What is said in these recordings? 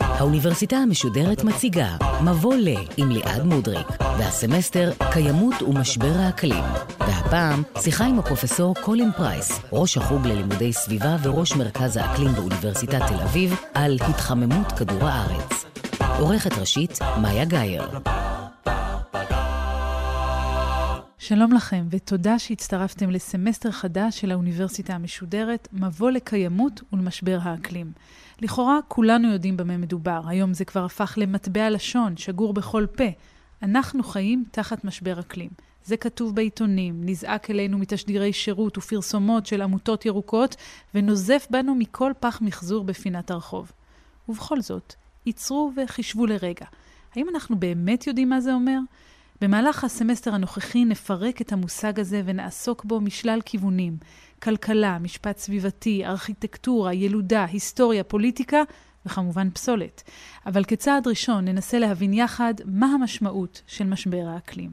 האוניברסיטה המשודרת מציגה מבוא ל עם ליעד מודריק, והסמסטר קיימות ומשבר האקלים. והפעם שיחה עם הפרופסור קולין פרייס, ראש החוג ללימודי סביבה וראש מרכז האקלים באוניברסיטת תל אביב, על התחממות כדור הארץ. עורכת ראשית, מאיה גאייר. שלום לכם, ותודה שהצטרפתם לסמסטר חדש של האוניברסיטה המשודרת, מבוא לקיימות ולמשבר האקלים. לכאורה כולנו יודעים במה מדובר, היום זה כבר הפך למטבע לשון, שגור בכל פה. אנחנו חיים תחת משבר אקלים. זה כתוב בעיתונים, נזעק אלינו מתשדירי שירות ופרסומות של עמותות ירוקות, ונוזף בנו מכל פח מחזור בפינת הרחוב. ובכל זאת, ייצרו וחישבו לרגע. האם אנחנו באמת יודעים מה זה אומר? במהלך הסמסטר הנוכחי נפרק את המושג הזה ונעסוק בו משלל כיוונים. כלכלה, משפט סביבתי, ארכיטקטורה, ילודה, היסטוריה, פוליטיקה וכמובן פסולת. אבל כצעד ראשון ננסה להבין יחד מה המשמעות של משבר האקלים.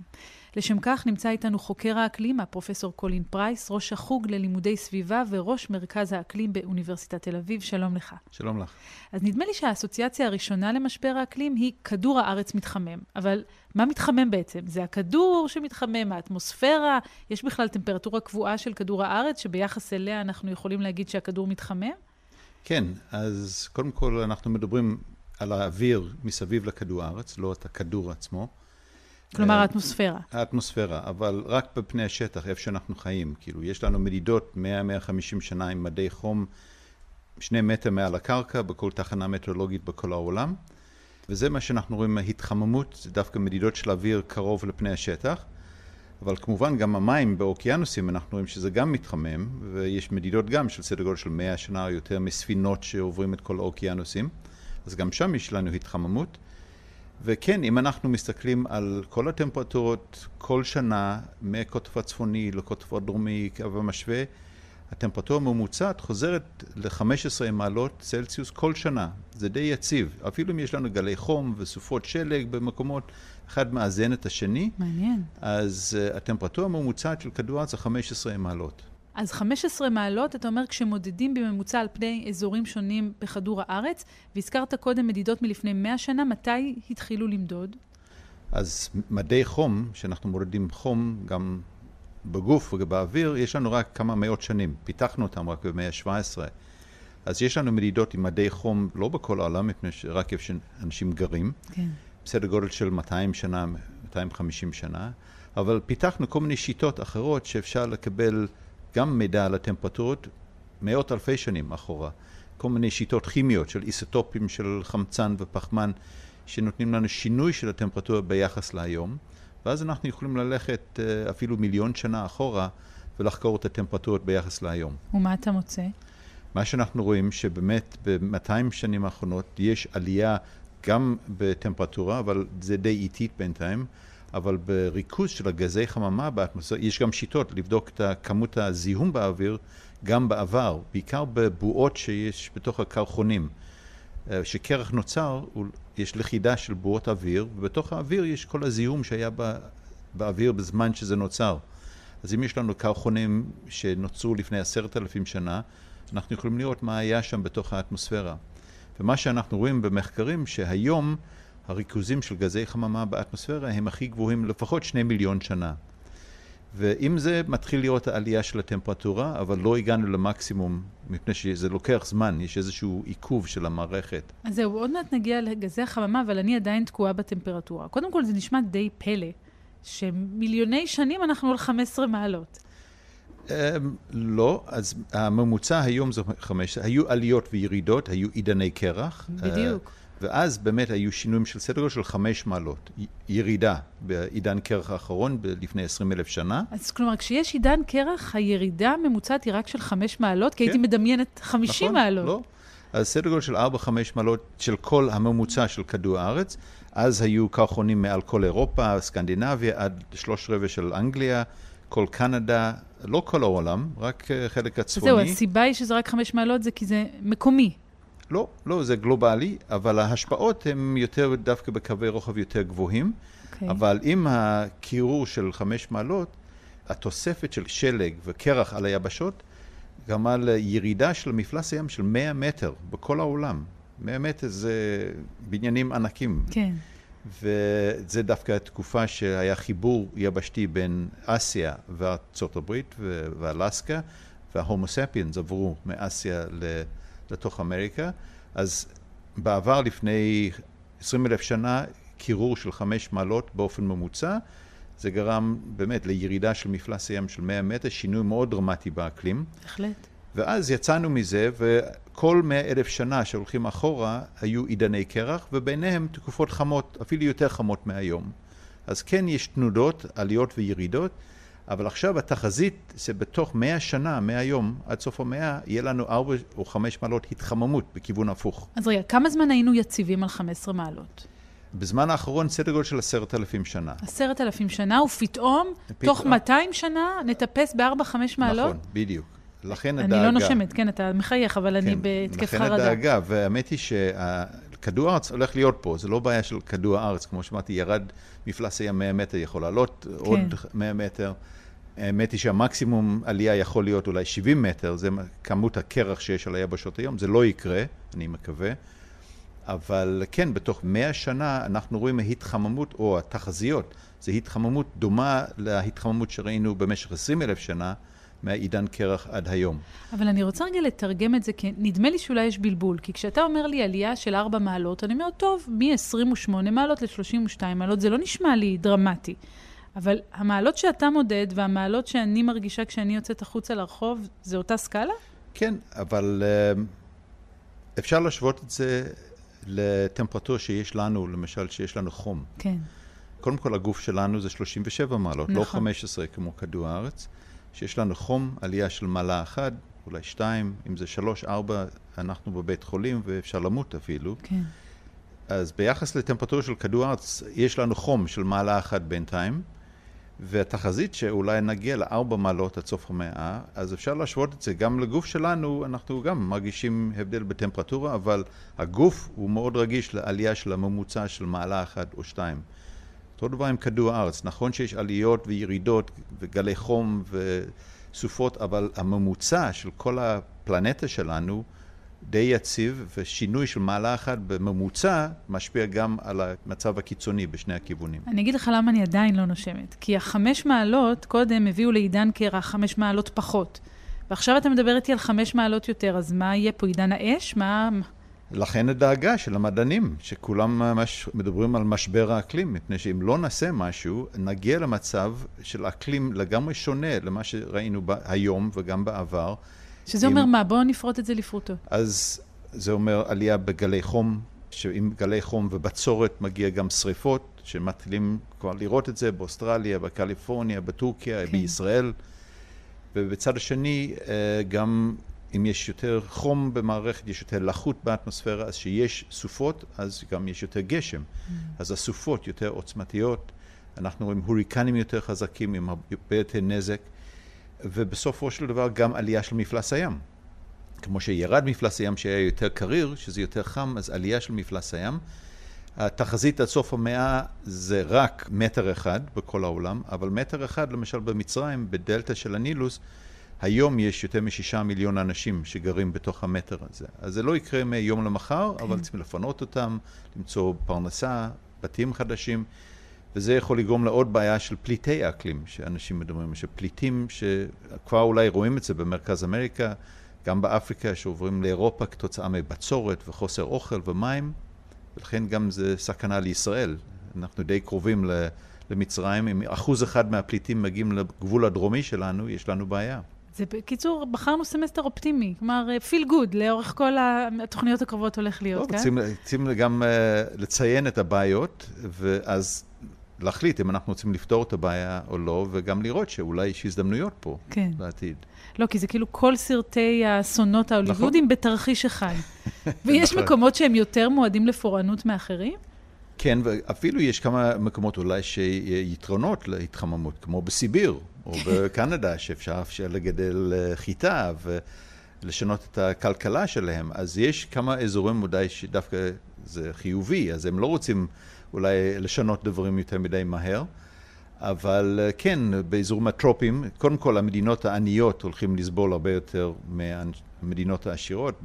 לשם כך נמצא איתנו חוקר האקלים, הפרופסור קולין פרייס, ראש החוג ללימודי סביבה וראש מרכז האקלים באוניברסיטת תל אביב. שלום לך. שלום לך. אז נדמה לי שהאסוציאציה הראשונה למשבר האקלים היא כדור הארץ מתחמם. אבל מה מתחמם בעצם? זה הכדור שמתחמם, האטמוספירה? יש בכלל טמפרטורה קבועה של כדור הארץ, שביחס אליה אנחנו יכולים להגיד שהכדור מתחמם? כן, אז קודם כל אנחנו מדברים על האוויר מסביב לכדור הארץ, לא את הכדור עצמו. כלומר, אה, האטמוספירה. האטמוספירה, אבל רק בפני השטח, איפה שאנחנו חיים. כאילו, יש לנו מדידות 100-150 שנה עם מדי חום שני מטר מעל הקרקע בכל תחנה מטאורולוגית בכל העולם. וזה מה שאנחנו רואים התחממות, זה דווקא מדידות של אוויר קרוב לפני השטח. אבל כמובן גם המים באוקיינוסים, אנחנו רואים שזה גם מתחמם, ויש מדידות גם של סדר גודל של 100 שנה או יותר מספינות שעוברים את כל האוקיינוסים. אז גם שם יש לנו התחממות. וכן, אם אנחנו מסתכלים על כל הטמפרטורות כל שנה, מהקוטב הצפוני לקוטב הדרומי ומשווה, הטמפרטורה הממוצעת חוזרת ל-15 מעלות צלציוס כל שנה. זה די יציב. אפילו אם יש לנו גלי חום וסופות שלג במקומות, אחד מאזן את השני. מעניין. אז uh, הטמפרטורה הממוצעת של כדור הארץ זה 15 מעלות. אז 15 מעלות, אתה אומר, כשמודדים בממוצע על פני אזורים שונים בכדור הארץ, והזכרת קודם מדידות מלפני 100 שנה, מתי התחילו למדוד? אז מדי חום, שאנחנו מודדים חום גם בגוף ובאוויר, יש לנו רק כמה מאות שנים. פיתחנו אותם רק במאה ה-17. אז יש לנו מדידות עם מדי חום, לא בכל העולם, מפני שרק איפה שאנשים גרים. כן. בסדר גודל של 200 שנה, 250 שנה. אבל פיתחנו כל מיני שיטות אחרות שאפשר לקבל גם מידע על הטמפרטורות מאות אלפי שנים אחורה. כל מיני שיטות כימיות של איסוטופים של חמצן ופחמן שנותנים לנו שינוי של הטמפרטורה ביחס להיום, ואז אנחנו יכולים ללכת אה, אפילו מיליון שנה אחורה ולחקור את הטמפרטורות ביחס להיום. ומה אתה מוצא? מה שאנחנו רואים שבאמת ב-200 שנים האחרונות יש עלייה גם בטמפרטורה, אבל זה די איטית בינתיים, אבל בריכוז של הגזי חממה באטמוספירה, יש גם שיטות לבדוק את כמות הזיהום באוויר גם בעבר, בעיקר בבועות שיש בתוך הקרחונים. אה, שכרך נוצר, יש לכידה של בועות אוויר, ובתוך האוויר יש כל הזיהום שהיה באוויר בזמן שזה נוצר. אז אם יש לנו קרחונים שנוצרו לפני עשרת אלפים שנה, אנחנו יכולים לראות מה היה שם בתוך האטמוספירה. ומה שאנחנו רואים במחקרים, שהיום הריכוזים של גזי חממה באטמוספירה הם הכי גבוהים לפחות שני מיליון שנה. ועם זה מתחיל לראות העלייה של הטמפרטורה, אבל לא הגענו למקסימום, מפני שזה לוקח זמן, יש איזשהו עיכוב של המערכת. אז זהו, עוד מעט נגיע לגזי החממה, אבל אני עדיין תקועה בטמפרטורה. קודם כל, זה נשמע די פלא, שמיליוני שנים אנחנו על 15 מעלות. Um, לא, אז הממוצע היום זה חמש, היו עליות וירידות, היו עידני קרח. בדיוק. ואז באמת היו שינויים של סדר גודל של חמש מעלות, ירידה בעידן קרח האחרון לפני עשרים אלף שנה. אז כלומר, כשיש עידן קרח, הירידה הממוצעת היא רק של חמש מעלות? כן. כי הייתי כן. מדמיינת חמישים נכון, מעלות. לא. אז סדר גודל של ארבע, חמש מעלות של כל הממוצע של כדור הארץ. אז היו קרחונים מעל כל אירופה, סקנדינביה, עד שלוש רבע של אנגליה, כל קנדה, לא כל העולם, רק אה, חלק הצפוני. זהו, הסיבה היא שזה רק חמש מעלות זה כי זה מקומי. לא, לא, זה גלובלי, אבל ההשפעות הן יותר דווקא בקווי רוחב יותר גבוהים. Okay. אוקיי. אבל עם הקירור של חמש מעלות, התוספת של שלג וקרח על היבשות גרמה לירידה של מפלס הים של 100 מטר בכל העולם. 100 מטר זה בניינים ענקים. כן. וזה דווקא התקופה שהיה חיבור יבשתי בין אסיה וארצות הברית ואלסקה, וההומו ספיאנס עברו מאסיה לתוך אמריקה. אז בעבר, לפני 20 אלף שנה, קירור של חמש מעלות באופן ממוצע, זה גרם באמת לירידה של מפלס הים של 100 מטר, שינוי מאוד דרמטי באקלים. בהחלט. ואז יצאנו מזה, וכל מאה אלף שנה שהולכים אחורה, היו עידני קרח, וביניהם תקופות חמות, אפילו יותר חמות מהיום. אז כן, יש תנודות, עליות וירידות, אבל עכשיו התחזית זה בתוך מאה שנה, מהיום עד סוף המאה, יהיה לנו ארבע או חמש מעלות התחממות בכיוון הפוך. אז רגע, כמה זמן היינו יציבים על 15 מעלות? בזמן האחרון סדר גודל של עשרת אלפים שנה. עשרת אלפים שנה, ופתאום, פתאום, תוך 200 שנה, נטפס בארבע-חמש מעלות? נכון, בדיוק. לכן הדאגה... אני לא נושמת, כן, אתה מחייך, אבל כן, אני בהתקף חרדה. לכן הדאגה, והאמת היא שכדור הארץ הולך להיות פה, זה לא בעיה של כדור הארץ, כמו שאמרתי, ירד מפלס הים 100 מטר, יכול לעלות כן. עוד 100 מטר. האמת היא שהמקסימום עלייה יכול להיות אולי 70 מטר, זה כמות הקרח שיש על היבשות היום, זה לא יקרה, אני מקווה. אבל כן, בתוך 100 שנה אנחנו רואים התחממות, או התחזיות, זו התחממות דומה להתחממות שראינו במשך 20 אלף שנה, מהעידן קרח עד היום. אבל אני רוצה רגע לתרגם את זה, כי נדמה לי שאולי יש בלבול. כי כשאתה אומר לי עלייה של 4 מעלות, אני אומר, טוב, מ-28 מעלות ל-32 מעלות, זה לא נשמע לי דרמטי. אבל המעלות שאתה מודד והמעלות שאני מרגישה כשאני יוצאת החוצה לרחוב, זה אותה סקאלה? כן, אבל uh, אפשר להשוות את זה לטמפרטורה שיש לנו, למשל, שיש לנו חום. כן. קודם כל, הגוף שלנו זה 37 מעלות, לא נכון. לא 15 כמו כדור הארץ. שיש לנו חום, עלייה של מעלה אחת, אולי שתיים, אם זה שלוש, ארבע, אנחנו בבית חולים ואפשר למות אפילו. כן. אז ביחס לטמפרטורה של כדור הארץ, יש לנו חום של מעלה אחת בינתיים, והתחזית שאולי נגיע לארבע מעלות עד סוף המאה, אז אפשר להשוות את זה גם לגוף שלנו, אנחנו גם מרגישים הבדל בטמפרטורה, אבל הגוף הוא מאוד רגיש לעלייה של הממוצע של מעלה אחת או שתיים. אותו דבר עם כדור הארץ, נכון שיש עליות וירידות וגלי חום וסופות, אבל הממוצע של כל הפלנטה שלנו די יציב, ושינוי של מעלה אחת בממוצע משפיע גם על המצב הקיצוני בשני הכיוונים. אני אגיד לך למה אני עדיין לא נושמת. כי החמש מעלות קודם הביאו לעידן קרח חמש מעלות פחות. ועכשיו אתה מדבר איתי על חמש מעלות יותר, אז מה יהיה פה, עידן האש? מה... לכן הדאגה של המדענים, שכולם ממש מדברים על משבר האקלים, מפני שאם לא נעשה משהו, נגיע למצב של אקלים לגמרי שונה למה שראינו היום וגם בעבר. שזה עם... אומר מה? בואו נפרוט את זה לפרוטות. אז זה אומר עלייה בגלי חום, שעם גלי חום ובצורת מגיע גם שריפות, שמתחילים כבר לראות את זה באוסטרליה, בקליפורניה, בטורקיה, כן. בישראל. ובצד השני, אה, גם אם יש יותר חום במערכת, יש יותר לחות באטמוספירה, אז שיש סופות, אז גם יש יותר גשם. Mm. אז הסופות יותר עוצמתיות, אנחנו רואים הוריקנים יותר חזקים עם הרבה יותר נזק, ובסופו של דבר גם עלייה של מפלס הים. כמו שירד מפלס הים שהיה יותר קריר, שזה יותר חם, אז עלייה של מפלס הים. התחזית עד סוף המאה זה רק מטר אחד בכל העולם, אבל מטר אחד למשל במצרים, בדלתא של הנילוס, היום יש יותר משישה מיליון אנשים שגרים בתוך המטר הזה. אז זה לא יקרה מיום למחר, כן. אבל צריכים לפנות אותם, למצוא פרנסה, בתים חדשים, וזה יכול לגרום לעוד בעיה של פליטי אקלים, שאנשים מדברים, שפליטים שכבר אולי רואים את זה במרכז אמריקה, גם באפריקה, שעוברים לאירופה כתוצאה מבצורת וחוסר אוכל ומים, ולכן גם זה סכנה לישראל. אנחנו די קרובים למצרים, אם אחוז אחד מהפליטים מגיעים לגבול הדרומי שלנו, יש לנו בעיה. זה בקיצור, בחרנו סמסטר אופטימי, כלומר, feel אה, good, לאורך כל התוכניות הקרובות הולך להיות, לא, כן? רוצים גם אה, לציין את הבעיות, ואז להחליט אם אנחנו רוצים לפתור את הבעיה או לא, וגם לראות שאולי יש הזדמנויות פה כן. בעתיד. לא, כי זה כאילו כל סרטי האסונות ההוליוודים נכון. בתרחיש אחד. ויש נכון. מקומות שהם יותר מועדים לפורענות מאחרים? כן, ואפילו יש כמה מקומות אולי שיתרונות להתחממות, כמו בסיביר, או בקנדה, שאפשר לגדל אה, חיטה ולשנות את הכלכלה שלהם. אז יש כמה אזורים אולי שדווקא זה חיובי, אז הם לא רוצים אולי לשנות דברים יותר מדי מהר. אבל אה, כן, באזורים הטרופיים, קודם כל המדינות העניות הולכים לסבול הרבה יותר מהמדינות העשירות.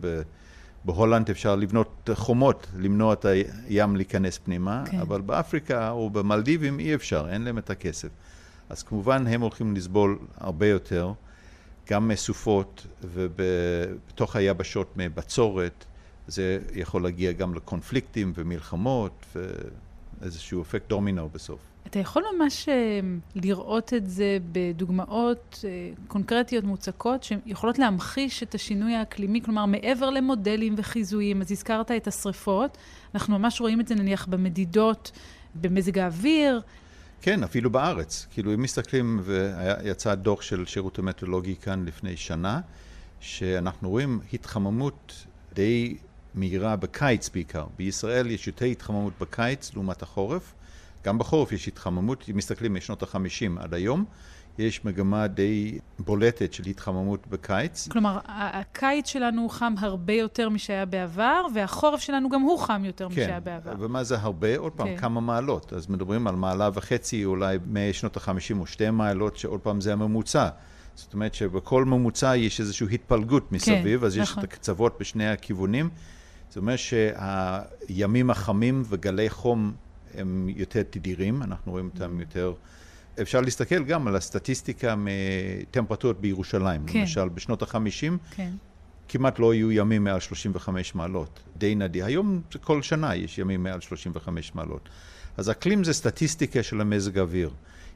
בהולנד אפשר לבנות חומות, למנוע את הים להיכנס פנימה, כן. אבל באפריקה או במלדיבים אי אפשר, אין להם את הכסף. אז כמובן הם הולכים לסבול הרבה יותר, גם מסופות ובתוך היבשות מבצורת, זה יכול להגיע גם לקונפליקטים ומלחמות ואיזשהו אפקט דומינו בסוף. אתה יכול ממש אה, לראות את זה בדוגמאות אה, קונקרטיות מוצקות שיכולות להמחיש את השינוי האקלימי, כלומר מעבר למודלים וחיזויים, אז הזכרת את השריפות, אנחנו ממש רואים את זה נניח במדידות, במזג האוויר. כן, אפילו בארץ. כאילו, אם מסתכלים, ויצא דוח של שירות המטאולוגי כאן לפני שנה, שאנחנו רואים התחממות די מהירה בקיץ בעיקר. בישראל יש יותר התחממות בקיץ לעומת החורף. גם בחורף יש התחממות, אם מסתכלים משנות החמישים עד היום, יש מגמה די בולטת של התחממות בקיץ. כלומר, הקיץ שלנו חם הרבה יותר משהיה בעבר, והחורף שלנו גם הוא חם יותר כן, משהיה בעבר. כן, ומה זה הרבה? עוד פעם, כן. כמה מעלות. אז מדברים על מעלה וחצי אולי משנות החמישים או שתי מעלות, שעוד פעם זה הממוצע. זאת אומרת שבכל ממוצע יש איזושהי התפלגות מסביב, כן, אז נכון. יש את הקצוות בשני הכיוונים. זאת אומרת שהימים החמים וגלי חום הם יותר תדירים, אנחנו רואים אותם. יותר... אפשר להסתכל גם על הסטטיסטיקה מטמפרטורות בירושלים. כן. למשל, בשנות ה-50, כן. כמעט לא היו ימים מעל 35 מעלות. די נדיר. היום כל שנה יש ימים מעל 35 מעלות. אז אקלים זה סטטיסטיקה של המזג האוויר.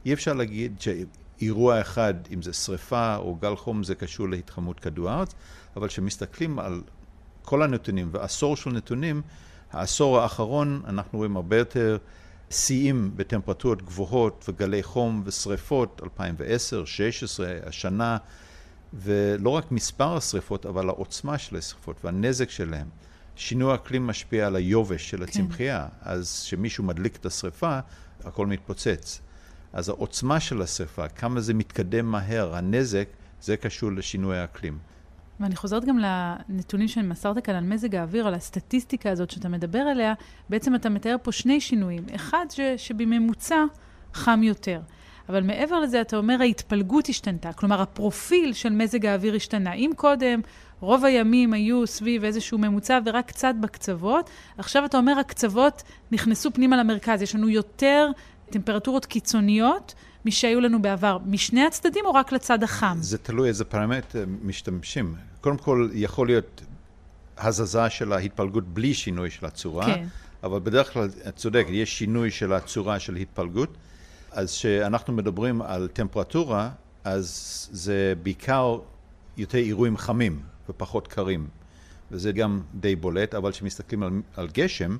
אי אפשר להגיד שאירוע אחד, אם זה שריפה או גל חום, זה קשור להתחממות כדור הארץ, אבל כשמסתכלים על כל הנתונים ועשור של נתונים, העשור האחרון אנחנו רואים הרבה יותר שיאים בטמפרטורות גבוהות וגלי חום ושריפות, 2010, 2016, השנה, ולא רק מספר השריפות, אבל העוצמה של השריפות והנזק שלהם. שינוי אקלים משפיע על היובש של כן. הצמחייה, כן. אז כשמישהו מדליק את השריפה, הכל מתפוצץ. אז העוצמה של השריפה, כמה זה מתקדם מהר, הנזק, זה קשור לשינוי האקלים. ואני חוזרת גם לנתונים שמסרת כאן על מזג האוויר, על הסטטיסטיקה הזאת שאתה מדבר עליה. בעצם אתה מתאר פה שני שינויים. אחד, ש, שבממוצע חם יותר. אבל מעבר לזה, אתה אומר, ההתפלגות השתנתה. כלומר, הפרופיל של מזג האוויר השתנה. אם קודם רוב הימים היו סביב איזשהו ממוצע ורק קצת בקצוות, עכשיו אתה אומר, הקצוות נכנסו פנימה למרכז. יש לנו יותר טמפרטורות קיצוניות. משהיו לנו בעבר, משני הצדדים או רק לצד החם? זה תלוי איזה פרמטר משתמשים. קודם כל, יכול להיות הזזה של ההתפלגות בלי שינוי של הצורה, כן. אבל בדרך כלל, את צודקת, יש שינוי של הצורה של התפלגות. אז כשאנחנו מדברים על טמפרטורה, אז זה בעיקר יותר אירועים חמים ופחות קרים. וזה גם די בולט, אבל כשמסתכלים על, על גשם,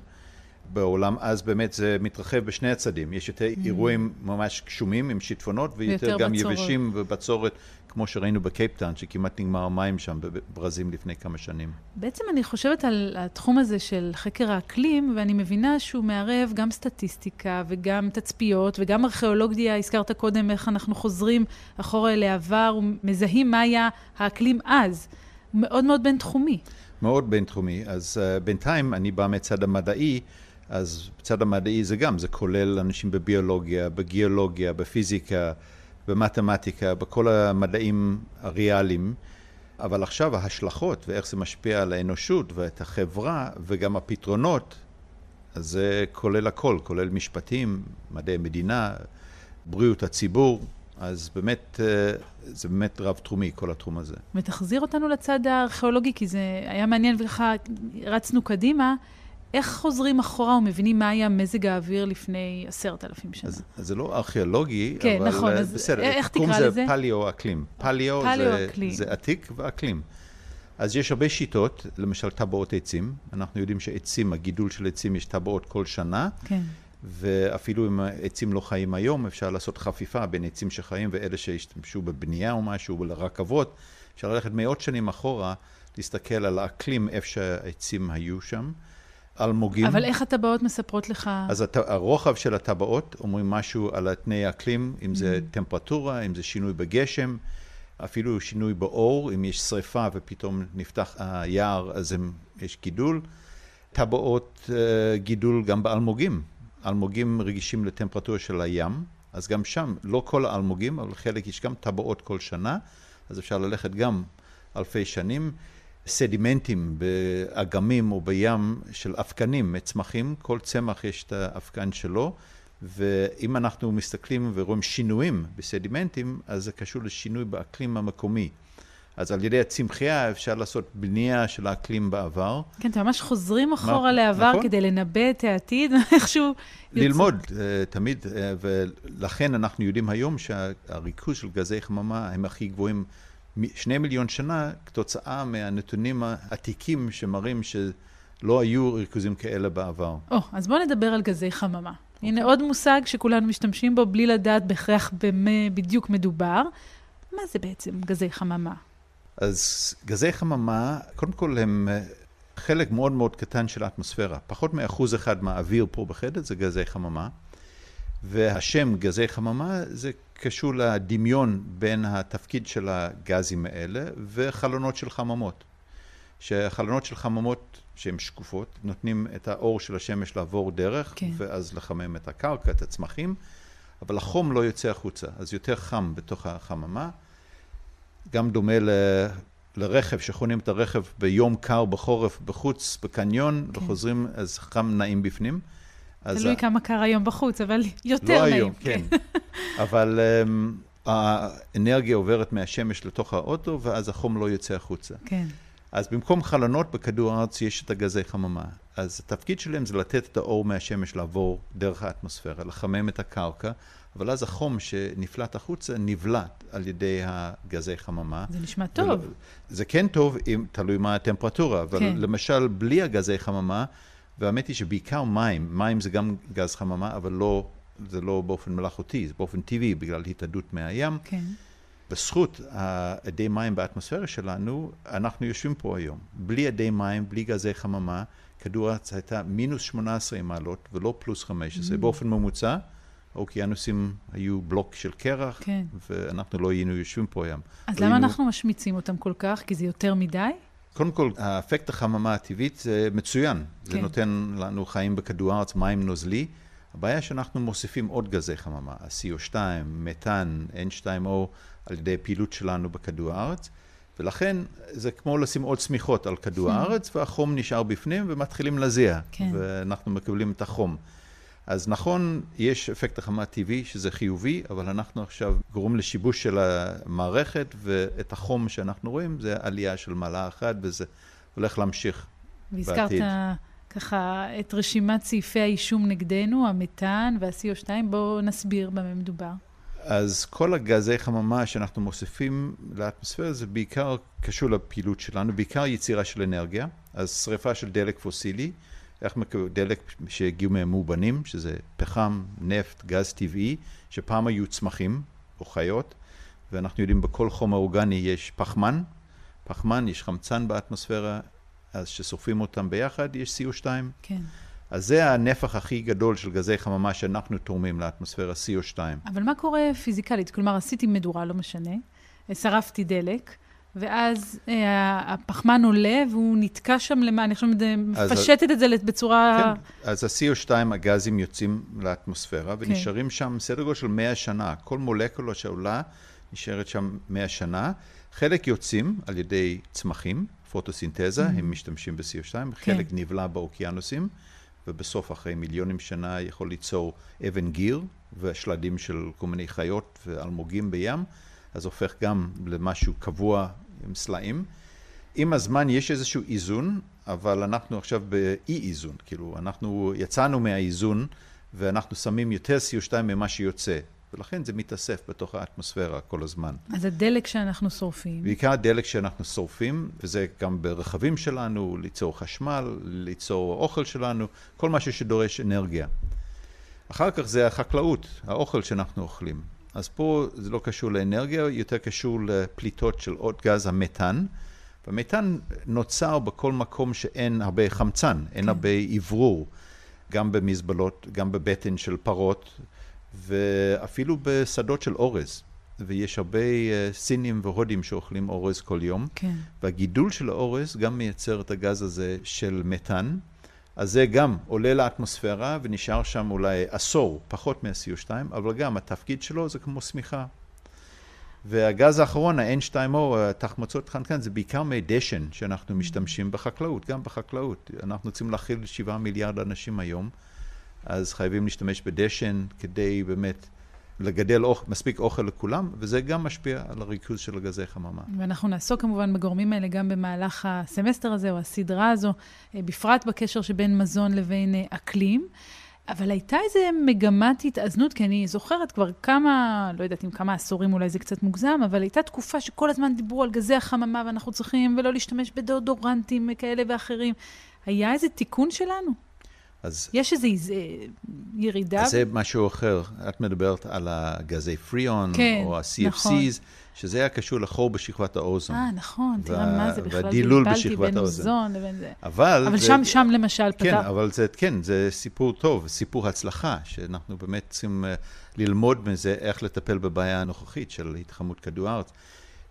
בעולם, אז באמת זה מתרחב בשני הצדים. יש יותר mm. אירועים ממש גשומים עם שיטפונות, ויותר גם בצורת. יבשים ובצורת, כמו שראינו בקייפטאון, שכמעט נגמר המים שם בברזים לפני כמה שנים. בעצם אני חושבת על התחום הזה של חקר האקלים, ואני מבינה שהוא מערב גם סטטיסטיקה וגם תצפיות וגם ארכיאולוגיה, הזכרת קודם איך אנחנו חוזרים אחורה לעבר ומזהים מה היה האקלים אז. מאוד מאוד בינתחומי. מאוד בינתחומי. אז uh, בינתיים אני בא מצד המדעי. אז בצד המדעי זה גם, זה כולל אנשים בביולוגיה, בגיאולוגיה, בפיזיקה, במתמטיקה, בכל המדעים הריאליים. אבל עכשיו ההשלכות ואיך זה משפיע על האנושות ואת החברה וגם הפתרונות, אז זה כולל הכל, כולל משפטים, מדעי מדינה, בריאות הציבור, אז באמת, אה, זה באמת רב-תחומי, כל התחום הזה. ותחזיר אותנו לצד הארכיאולוגי, כי זה היה מעניין וככה רצנו קדימה. איך חוזרים אחורה ומבינים מה היה מזג האוויר לפני עשרת אלפים שנה? אז, אז זה לא ארכיאולוגי, כן, אבל נכון, אז בסדר. איך תקרא לזה? זה פליו-אקלים. פליו, זה, זה עתיק ואקלים. אז יש הרבה שיטות, למשל טבעות עצים. אנחנו יודעים שעצים, הגידול של עצים, יש טבעות כל שנה. כן. ואפילו אם עצים לא חיים היום, אפשר לעשות חפיפה בין עצים שחיים ואלה שהשתמשו בבנייה או משהו, לרכבות. אפשר ללכת מאות שנים אחורה, להסתכל על האקלים, איפה שהעצים היו שם. אלמוגים. אבל איך הטבעות מספרות לך? אז הת... הרוחב של הטבעות אומרים משהו על תנאי האקלים, אם זה mm. טמפרטורה, אם זה שינוי בגשם, אפילו שינוי באור, אם יש שריפה ופתאום נפתח היער, אז הם, יש גידול. טבעות uh, גידול גם באלמוגים. אלמוגים רגישים לטמפרטורה של הים, אז גם שם, לא כל האלמוגים, אבל חלק יש גם טבעות כל שנה, אז אפשר ללכת גם אלפי שנים. סדימנטים באגמים או בים של אבקנים, מצמחים, כל צמח יש את האבקן שלו, ואם אנחנו מסתכלים ורואים שינויים בסדימנטים, אז זה קשור לשינוי באקלים המקומי. אז על ידי הצמחייה אפשר לעשות בנייה של האקלים בעבר. כן, אתם ממש חוזרים אחורה לעבר נכון? כדי לנבא את העתיד, איכשהו יוצא. ללמוד, uh, תמיד, uh, ולכן אנחנו יודעים היום שהריכוז של גזי חממה הם הכי גבוהים שני מיליון שנה כתוצאה מהנתונים העתיקים שמראים שלא היו ריכוזים כאלה בעבר. או, oh, אז בואו נדבר על גזי חממה. Okay. הנה עוד מושג שכולנו משתמשים בו בלי לדעת בהכרח במה בדיוק מדובר. מה זה בעצם גזי חממה? אז גזי חממה, קודם כל הם אה, חלק מאוד מאוד קטן של האטמוספירה. פחות מאחוז אחד מהאוויר פה בחדר זה גזי חממה. והשם גזי חממה זה קשור לדמיון בין התפקיד של הגזים האלה וחלונות של חממות. שחלונות של חממות שהן שקופות, נותנים את האור של השמש לעבור דרך, כן. ואז לחמם את הקרקע, את הצמחים, אבל החום לא יוצא החוצה, אז יותר חם בתוך החממה. גם דומה ל... לרכב, שחונים את הרכב ביום קר בחורף בחוץ, בקניון, כן. וחוזרים, אז חם נעים בפנים. תלוי ה... כמה קר היום בחוץ, אבל יותר לא נעים. לא היום, כן. אבל um, האנרגיה עוברת מהשמש לתוך האוטו, ואז החום לא יוצא החוצה. כן. אז במקום חלונות בכדור הארץ יש את הגזי חממה. אז התפקיד שלהם זה לתת את האור מהשמש לעבור דרך האטמוספירה, לחמם את הקרקע, אבל אז החום שנפלט החוצה נבלט על ידי הגזי חממה. זה נשמע טוב. ולא, זה כן טוב, אם, תלוי מה הטמפרטורה, אבל כן. למשל, בלי הגזי חממה, והאמת היא שבעיקר מים, מים זה גם גז חממה, אבל לא, זה לא באופן מלאכותי, זה באופן טבעי, בגלל התאדות מהים. כן. בזכות האדי מים באטמוספירה שלנו, אנחנו יושבים פה היום. בלי אדי מים, בלי גזי חממה, כדור הארץ הייתה מינוס 18 מעלות ולא פלוס 15. Mm. באופן ממוצע, האוקיינוסים היו בלוק של קרח, כן. ואנחנו לא היינו יושבים פה היום. אז לא למה היינו... אנחנו משמיצים אותם כל כך? כי זה יותר מדי? קודם כל, האפקט החממה הטבעית זה מצוין. כן. זה נותן לנו חיים בכדור הארץ, מים נוזלי. הבעיה שאנחנו מוסיפים עוד גזי חממה, ה-CO2, מתאן, N2O, על ידי פעילות שלנו בכדור הארץ, ולכן זה כמו לשים עוד צמיחות על כדור הארץ, והחום נשאר בפנים ומתחילים לזיע, כן. ואנחנו מקבלים את החום. אז נכון, יש אפקט החמה טבעי שזה חיובי, אבל אנחנו עכשיו גורמים לשיבוש של המערכת, ואת החום שאנחנו רואים זה עלייה של מעלה אחת, וזה הולך להמשיך והזכרת בעתיד. והזכרת ככה את רשימת סעיפי האישום נגדנו, המתאן וה-CO2, בואו נסביר במה מדובר. אז כל הגזי חממה שאנחנו מוסיפים לאטמוספירה זה בעיקר קשור לפעילות שלנו, בעיקר יצירה של אנרגיה, אז שריפה של דלק פוסילי, איך מקבל דלק שהגיעו מהם מאובנים, שזה פחם, נפט, גז טבעי, שפעם היו צמחים או חיות, ואנחנו יודעים בכל חומר אורגני יש פחמן, פחמן, יש חמצן באטמוספירה, אז כששורפים אותם ביחד יש CO2. כן. אז זה הנפח הכי גדול של גזי חממה שאנחנו תורמים לאטמוספירה, CO2. אבל מה קורה פיזיקלית? כלומר, עשיתי מדורה, לא משנה, שרפתי דלק, ואז אה, הפחמן עולה והוא נתקע שם למה, אני חושבת, מפשטת את זה בצורה... כן, אז ה-CO2, הגזים יוצאים לאטמוספירה, כן. ונשארים שם סדר גודל של 100 שנה. כל מולקולה שעולה נשארת שם 100 שנה. חלק יוצאים על ידי צמחים, פוטוסינתזה, mm-hmm. הם משתמשים ב-CO2, כן. חלק נבלע באוקיינוסים, ובסוף, אחרי מיליונים שנה, יכול ליצור אבן גיר ושלדים של כל מיני חיות ואלמוגים בים, אז הופך גם למשהו קבוע עם סלעים. עם הזמן יש איזשהו איזון, אבל אנחנו עכשיו באי-איזון, כאילו, אנחנו יצאנו מהאיזון ואנחנו שמים יותר CO2 ממה שיוצא. ולכן זה מתאסף בתוך האטמוספירה כל הזמן. אז הדלק שאנחנו שורפים. בעיקר הדלק שאנחנו שורפים, וזה גם ברכבים שלנו, ליצור חשמל, ליצור אוכל שלנו, כל משהו שדורש אנרגיה. אחר כך זה החקלאות, האוכל שאנחנו אוכלים. אז פה זה לא קשור לאנרגיה, יותר קשור לפליטות של עוד גז המתאן. והמתאן נוצר בכל מקום שאין הרבה חמצן, אין כן. הרבה אוורור, גם במזבלות, גם בבטן של פרות. ואפילו בשדות של אורז. ויש הרבה uh, סינים והודים שאוכלים אורז כל יום. כן. והגידול של האורז גם מייצר את הגז הזה של מתאן, אז זה גם עולה לאטמוספירה ונשאר שם אולי עשור, פחות מה-CO2, אבל גם התפקיד שלו זה כמו שמיכה. והגז האחרון, ה-N2O, תחמוצות חנקן, זה בעיקר מי דשן שאנחנו משתמשים בחקלאות, גם בחקלאות. אנחנו רוצים להכיל 7 מיליארד אנשים היום, אז חייבים להשתמש בדשן כדי באמת לגדל אוכ, מספיק אוכל לכולם, וזה גם משפיע על הריכוז של הגזי חממה. ואנחנו נעסוק כמובן בגורמים האלה גם במהלך הסמסטר הזה, או הסדרה הזו, אה, בפרט בקשר שבין מזון לבין אה, אקלים. אבל הייתה איזו מגמת התאזנות, כי אני זוכרת כבר כמה, לא יודעת אם כמה עשורים אולי זה קצת מוגזם, אבל הייתה תקופה שכל הזמן דיברו על גזי החממה ואנחנו צריכים ולא להשתמש בדאודורנטים כאלה ואחרים. היה איזה תיקון שלנו? אז... יש איזו איז, ירידה? אז זה משהו אחר. את מדברת על הגזי פריאון, כן, או ה-CFCs, נכון. שזה היה קשור לחור בשכבת האוזון. אה, נכון, וה... תראה מה זה, בכלל בלבלתי בין אוזון לבין זה. אבל... אבל זה... שם, שם למשל כן, פתר... אבל זה, כן, זה סיפור טוב, סיפור הצלחה, שאנחנו באמת צריכים אה, ללמוד מזה איך לטפל בבעיה הנוכחית של התחממות כדור הארץ.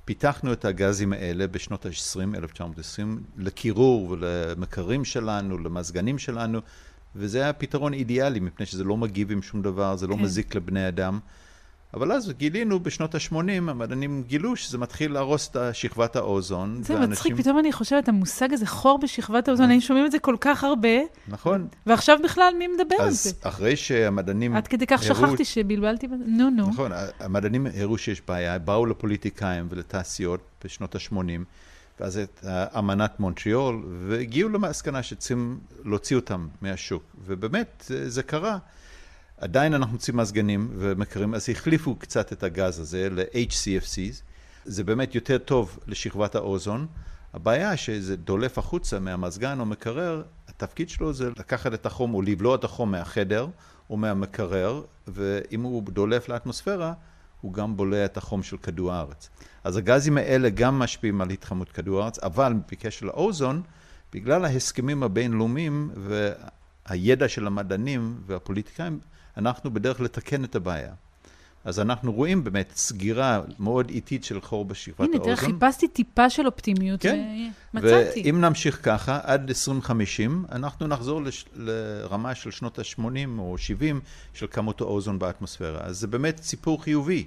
פיתחנו את הגזים האלה בשנות ה-20, 1920, לקירור ולמקרים שלנו, למזגנים שלנו, וזה היה פתרון אידיאלי, מפני שזה לא מגיב עם שום דבר, זה לא כן. מזיק לבני אדם. אבל אז גילינו בשנות ה-80, המדענים גילו שזה מתחיל להרוס את שכבת האוזון. זה ואנשים... מצחיק, פתאום אני חושבת, המושג הזה, חור בשכבת האוזון, היינו שומעים את זה כל כך הרבה. נכון. ועכשיו בכלל מי מדבר על זה? אז אחרי שהמדענים עד כדי כך הראו... שכחתי שבלבלתי, נו, נו. נכון, המדענים הראו שיש בעיה, באו לפוליטיקאים ולתעשיות בשנות ה-80. ואז את אמנת מונטריאול, והגיעו למסקנה שצריכים להוציא אותם מהשוק. ובאמת, זה קרה. עדיין אנחנו מוצאים מזגנים ומקרים, אז החליפו קצת את הגז הזה ל-HCFCs. זה באמת יותר טוב לשכבת האוזון. הבעיה שזה דולף החוצה מהמזגן או מקרר, התפקיד שלו זה לקחת את החום או לבלוע את החום מהחדר או מהמקרר, ואם הוא דולף לאטמוספירה, הוא גם בולע את החום של כדור הארץ. אז הגזים האלה גם משפיעים על התחממות כדור הארץ, אבל בקשר לאוזון, בגלל ההסכמים הבינלאומיים והידע של המדענים והפוליטיקאים, אנחנו בדרך לתקן את הבעיה. אז אנחנו רואים באמת סגירה מאוד איטית של חור בשכבת האוזון. הנה, תראה, חיפשתי טיפה של אופטימיות כן. ומצאתי. ואם נמשיך ככה, עד 2050, אנחנו נחזור לש... לרמה של שנות ה-80 או 70 של כמות האוזון באטמוספירה. אז זה באמת סיפור חיובי,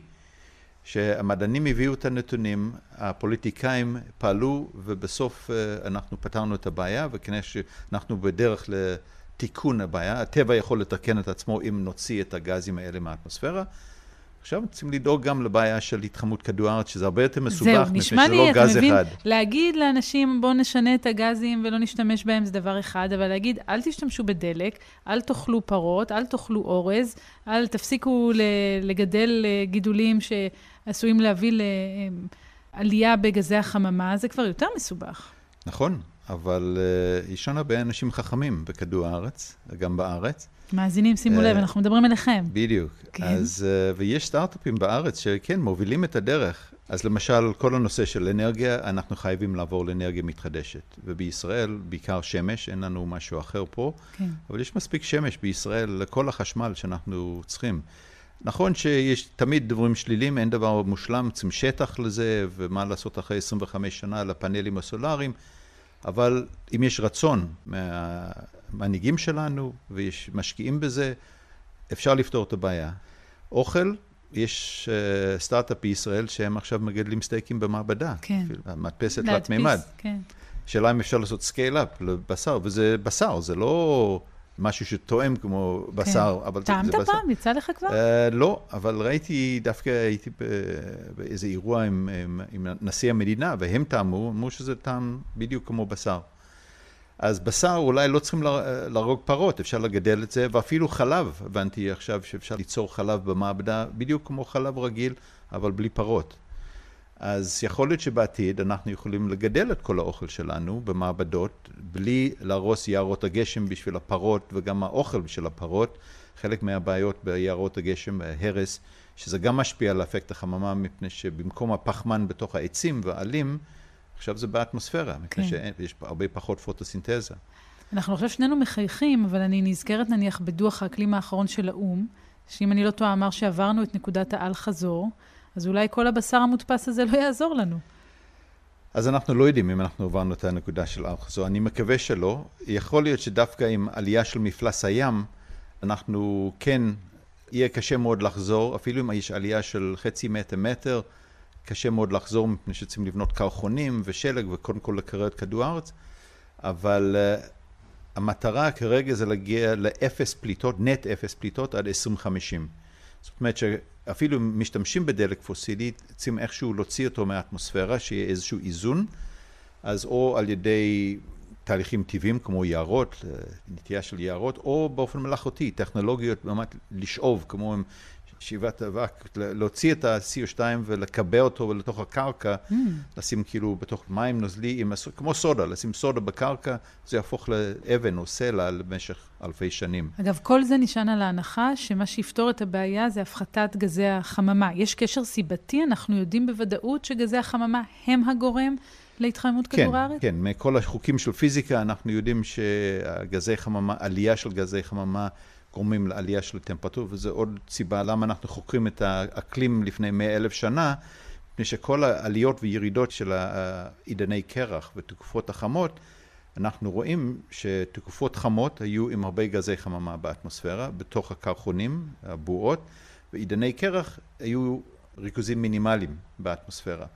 שהמדענים הביאו את הנתונים, הפוליטיקאים פעלו, ובסוף אה, אנחנו פתרנו את הבעיה, וכנראה שאנחנו בדרך לתיקון הבעיה. הטבע יכול לתקן את עצמו אם נוציא את הגזים האלה מהאטמוספירה. עכשיו צריכים לדאוג גם לבעיה של התחממות כדור הארץ, שזה הרבה יותר מסובך, מפני שזה לא גז מבין, אחד. להגיד לאנשים, בואו נשנה את הגזים ולא נשתמש בהם, זה דבר אחד, אבל להגיד, אל תשתמשו בדלק, אל תאכלו פרות, אל תאכלו אורז, אל תפסיקו לגדל אה, גידולים שעשויים להביא לעלייה בגזי החממה, זה כבר יותר מסובך. נכון, אבל uh, יש לנו הרבה אנשים חכמים בכדור הארץ, גם בארץ. מאזינים, שימו לב, אה, אנחנו מדברים אליכם. בדיוק. כן. אז, אה, ויש סטארט-אפים בארץ שכן, מובילים את הדרך. אז למשל, כל הנושא של אנרגיה, אנחנו חייבים לעבור לאנרגיה מתחדשת. ובישראל, בעיקר שמש, אין לנו משהו אחר פה, כן. אבל יש מספיק שמש בישראל לכל החשמל שאנחנו צריכים. נכון שיש תמיד דברים שליליים, אין דבר מושלם, צריכים שטח לזה, ומה לעשות אחרי 25 שנה לפאנלים הסולאריים, אבל אם יש רצון מה... המנהיגים שלנו, ויש משקיעים בזה, אפשר לפתור את הבעיה. אוכל, יש אה, סטארט-אפ בישראל שהם עכשיו מגדלים סטייקים במעבדה. כן. מדפסת תלת מימד. כן. שאלה אם אפשר לעשות scale-up לבשר, וזה בשר, זה לא משהו שתואם כמו כן. בשר, אבל זה בשר. טעמת פעם? יצא לך כבר? אה, לא, אבל ראיתי, דווקא הייתי באיזה אירוע עם, עם, עם נשיא המדינה, והם טעמו, אמרו שזה טעם בדיוק כמו בשר. אז בשר אולי לא צריכים להרוג פרות, אפשר לגדל את זה, ואפילו חלב, הבנתי עכשיו שאפשר ליצור חלב במעבדה בדיוק כמו חלב רגיל, אבל בלי פרות. אז יכול להיות שבעתיד אנחנו יכולים לגדל את כל האוכל שלנו במעבדות, בלי להרוס יערות הגשם בשביל הפרות וגם האוכל בשביל הפרות. חלק מהבעיות ביערות הגשם, הרס, שזה גם משפיע על אפקט החממה, מפני שבמקום הפחמן בתוך העצים והעלים, עכשיו זה באטמוספירה, כן. מפני שיש הרבה פחות פוטוסינתזה. אנחנו עכשיו שנינו מחייכים, אבל אני נזכרת נניח בדוח האקלים האחרון של האו"ם, שאם אני לא טועה אמר שעברנו את נקודת האל-חזור, אז אולי כל הבשר המודפס הזה לא יעזור לנו. אז אנחנו לא יודעים אם אנחנו עברנו את הנקודה של אל-חזור. אני מקווה שלא. יכול להיות שדווקא עם עלייה של מפלס הים, אנחנו כן, יהיה קשה מאוד לחזור, אפילו אם יש עלייה של חצי מטר, מטר, קשה מאוד לחזור מפני שצריכים לבנות קרחונים ושלג וקודם כל לקרר את כדור הארץ. אבל uh, המטרה כרגע זה להגיע לאפס פליטות, נט אפס פליטות עד 2050. זאת אומרת שאפילו אם משתמשים בדלק פוסילי, צריכים איכשהו להוציא אותו מהאטמוספירה, שיהיה איזשהו איזון, אז או על ידי תהליכים טבעיים כמו יערות, נטייה של יערות, או באופן מלאכותי, טכנולוגיות ממש לשאוב, כמו עם שאיבת אבק, להוציא את ה-CO2 ולקבע אותו לתוך הקרקע, mm. לשים כאילו בתוך מים נוזלי, כמו סודה, לשים סודה בקרקע, זה יהפוך לאבן או סלע למשך אלפי שנים. אגב, כל זה נשען על ההנחה שמה שיפתור את הבעיה זה הפחתת גזי החממה. יש קשר סיבתי? אנחנו יודעים בוודאות שגזי החממה הם הגורם להתחממות כן, כדור הארץ? כן, מכל החוקים של פיזיקה אנחנו יודעים שגזי חממה, עלייה של גזי חממה גורמים לעלייה של הטמפרטורה, וזו עוד סיבה למה אנחנו חוקרים את האקלים לפני מאה אלף שנה, מפני שכל העליות וירידות של עידני קרח ותקופות החמות, אנחנו רואים שתקופות חמות היו עם הרבה גזי חממה באטמוספירה, בתוך הקרחונים, הבועות, ועידני קרח היו ריכוזים מינימליים באטמוספירה.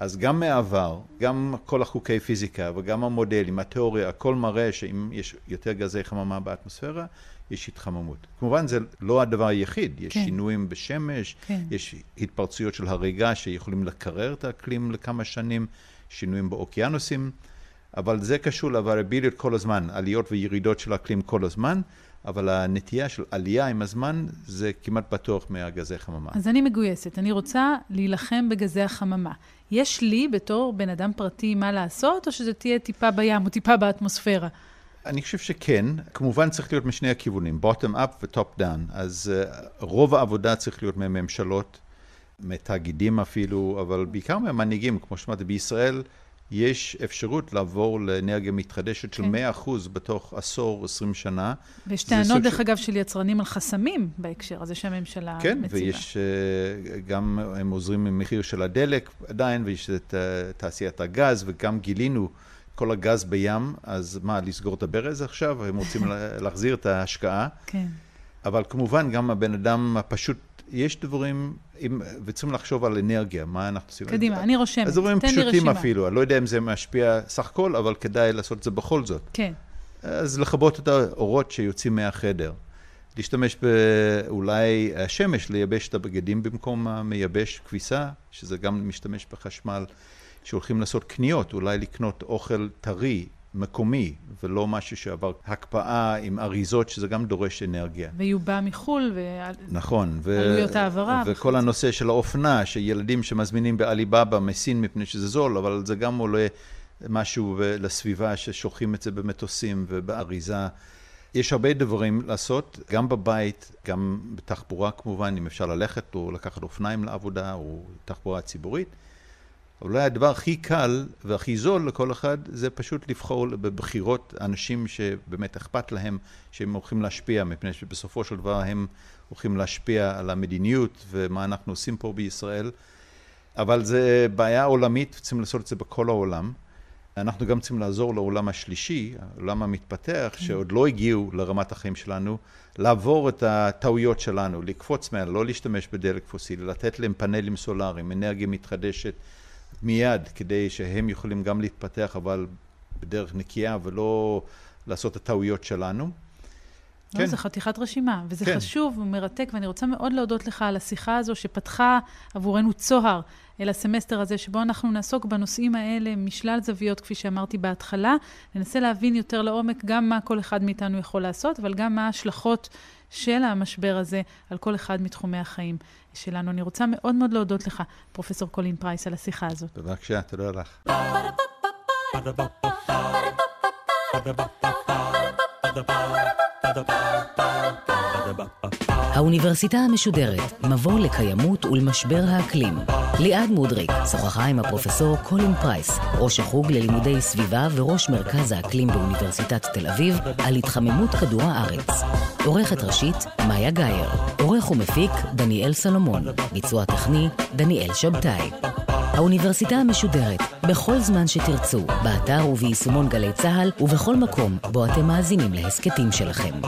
אז גם מהעבר, גם כל החוקי פיזיקה וגם המודלים, התיאוריה, הכל מראה שאם יש יותר גזי חממה באטמוספירה, יש התחממות. כמובן זה לא הדבר היחיד, יש כן. שינויים בשמש, כן. יש התפרצויות של הריגה שיכולים לקרר את האקלים לכמה שנים, שינויים באוקיינוסים, אבל זה קשור לווריביליות כל הזמן, עליות וירידות של האקלים כל הזמן. אבל הנטייה של עלייה עם הזמן זה כמעט בטוח מהגזי חממה. אז אני מגויסת, אני רוצה להילחם בגזי החממה. יש לי בתור בן אדם פרטי מה לעשות, או שזה תהיה טיפה בים או טיפה באטמוספירה? אני חושב שכן, כמובן צריך להיות משני הכיוונים, bottom up ו-top down. אז uh, רוב העבודה צריך להיות מממשלות, מתאגידים אפילו, אבל בעיקר מהמנהיגים, כמו שאמרתי, בישראל יש אפשרות לעבור לאנרגיה מתחדשת של כן. 100% בתוך עשור, 20 שנה. ויש טענות, דרך ש... אגב, של יצרנים על חסמים בהקשר הזה שהממשלה כן, מציבה. כן, ויש uh, גם, הם עוזרים ממחיר של הדלק עדיין, ויש את uh, תעשיית הגז, וגם גילינו כל הגז בים, אז מה, לסגור את הברז עכשיו? הם רוצים להחזיר את ההשקעה. כן. אבל כמובן, גם הבן אדם הפשוט, יש דברים, אם, וצריכים לחשוב על אנרגיה, מה אנחנו עושים. קדימה, אני רושמת, אז דברים פשוטים אפילו, אני לא יודע אם זה משפיע סך הכל, אבל כדאי לעשות את זה בכל זאת. כן. אז לכבות את האורות שיוצאים מהחדר. להשתמש באולי השמש, לייבש את הבגדים במקום המייבש כביסה, שזה גם משתמש בחשמל. שהולכים לעשות קניות, אולי לקנות אוכל טרי, מקומי, ולא משהו שעבר הקפאה עם אריזות, שזה גם דורש אנרגיה. ויובא מחו"ל, נכון, ועלויות העברה. וכל הנושא של האופנה, שילדים שמזמינים בעליבאבא מסין מפני שזה זול, אבל זה גם עולה משהו לסביבה ששולחים את זה במטוסים ובאריזה. יש הרבה דברים לעשות, גם בבית, גם בתחבורה כמובן, אם אפשר ללכת או לקחת אופניים לעבודה או תחבורה ציבורית. אולי הדבר הכי קל והכי זול לכל אחד זה פשוט לבחור בבחירות אנשים שבאמת אכפת להם שהם הולכים להשפיע, מפני שבסופו של דבר הם הולכים להשפיע על המדיניות ומה אנחנו עושים פה בישראל. אבל זה בעיה עולמית, צריכים לעשות את זה בכל העולם. אנחנו גם צריכים לעזור לעולם השלישי, העולם המתפתח, כן. שעוד לא הגיעו לרמת החיים שלנו, לעבור את הטעויות שלנו, לקפוץ מעל, לא להשתמש בדלק פוסילי, לתת להם פאנלים סולאריים, אנרגיה מתחדשת. מיד, כדי שהם יכולים גם להתפתח, אבל בדרך נקייה ולא לעשות את הטעויות שלנו. לא, כן. זה חתיכת רשימה, וזה כן. חשוב ומרתק, ואני רוצה מאוד להודות לך על השיחה הזו שפתחה עבורנו צוהר אל הסמסטר הזה, שבו אנחנו נעסוק בנושאים האלה משלל זוויות, כפי שאמרתי בהתחלה. ננסה להבין יותר לעומק גם מה כל אחד מאיתנו יכול לעשות, אבל גם מה ההשלכות של המשבר הזה על כל אחד מתחומי החיים שלנו. אני רוצה מאוד מאוד להודות לך, פרופ' קולין פרייס, על השיחה הזאת. בבקשה, תודה לך. האוניברסיטה המשודרת, מבוא לקיימות ולמשבר האקלים. ליעד מודריק שוחחה עם הפרופסור קולין פרייס, ראש החוג ללימודי סביבה וראש מרכז האקלים באוניברסיטת תל אביב, על התחממות כדור הארץ. עורכת ראשית, מאיה גאייר. עורך ומפיק, דניאל סלומון. ביצוע טכני, דניאל שבתאי. האוניברסיטה המשודרת, בכל זמן שתרצו, באתר וביישומון גלי צה"ל ובכל מקום בו אתם מאזינים להסכתים שלכם.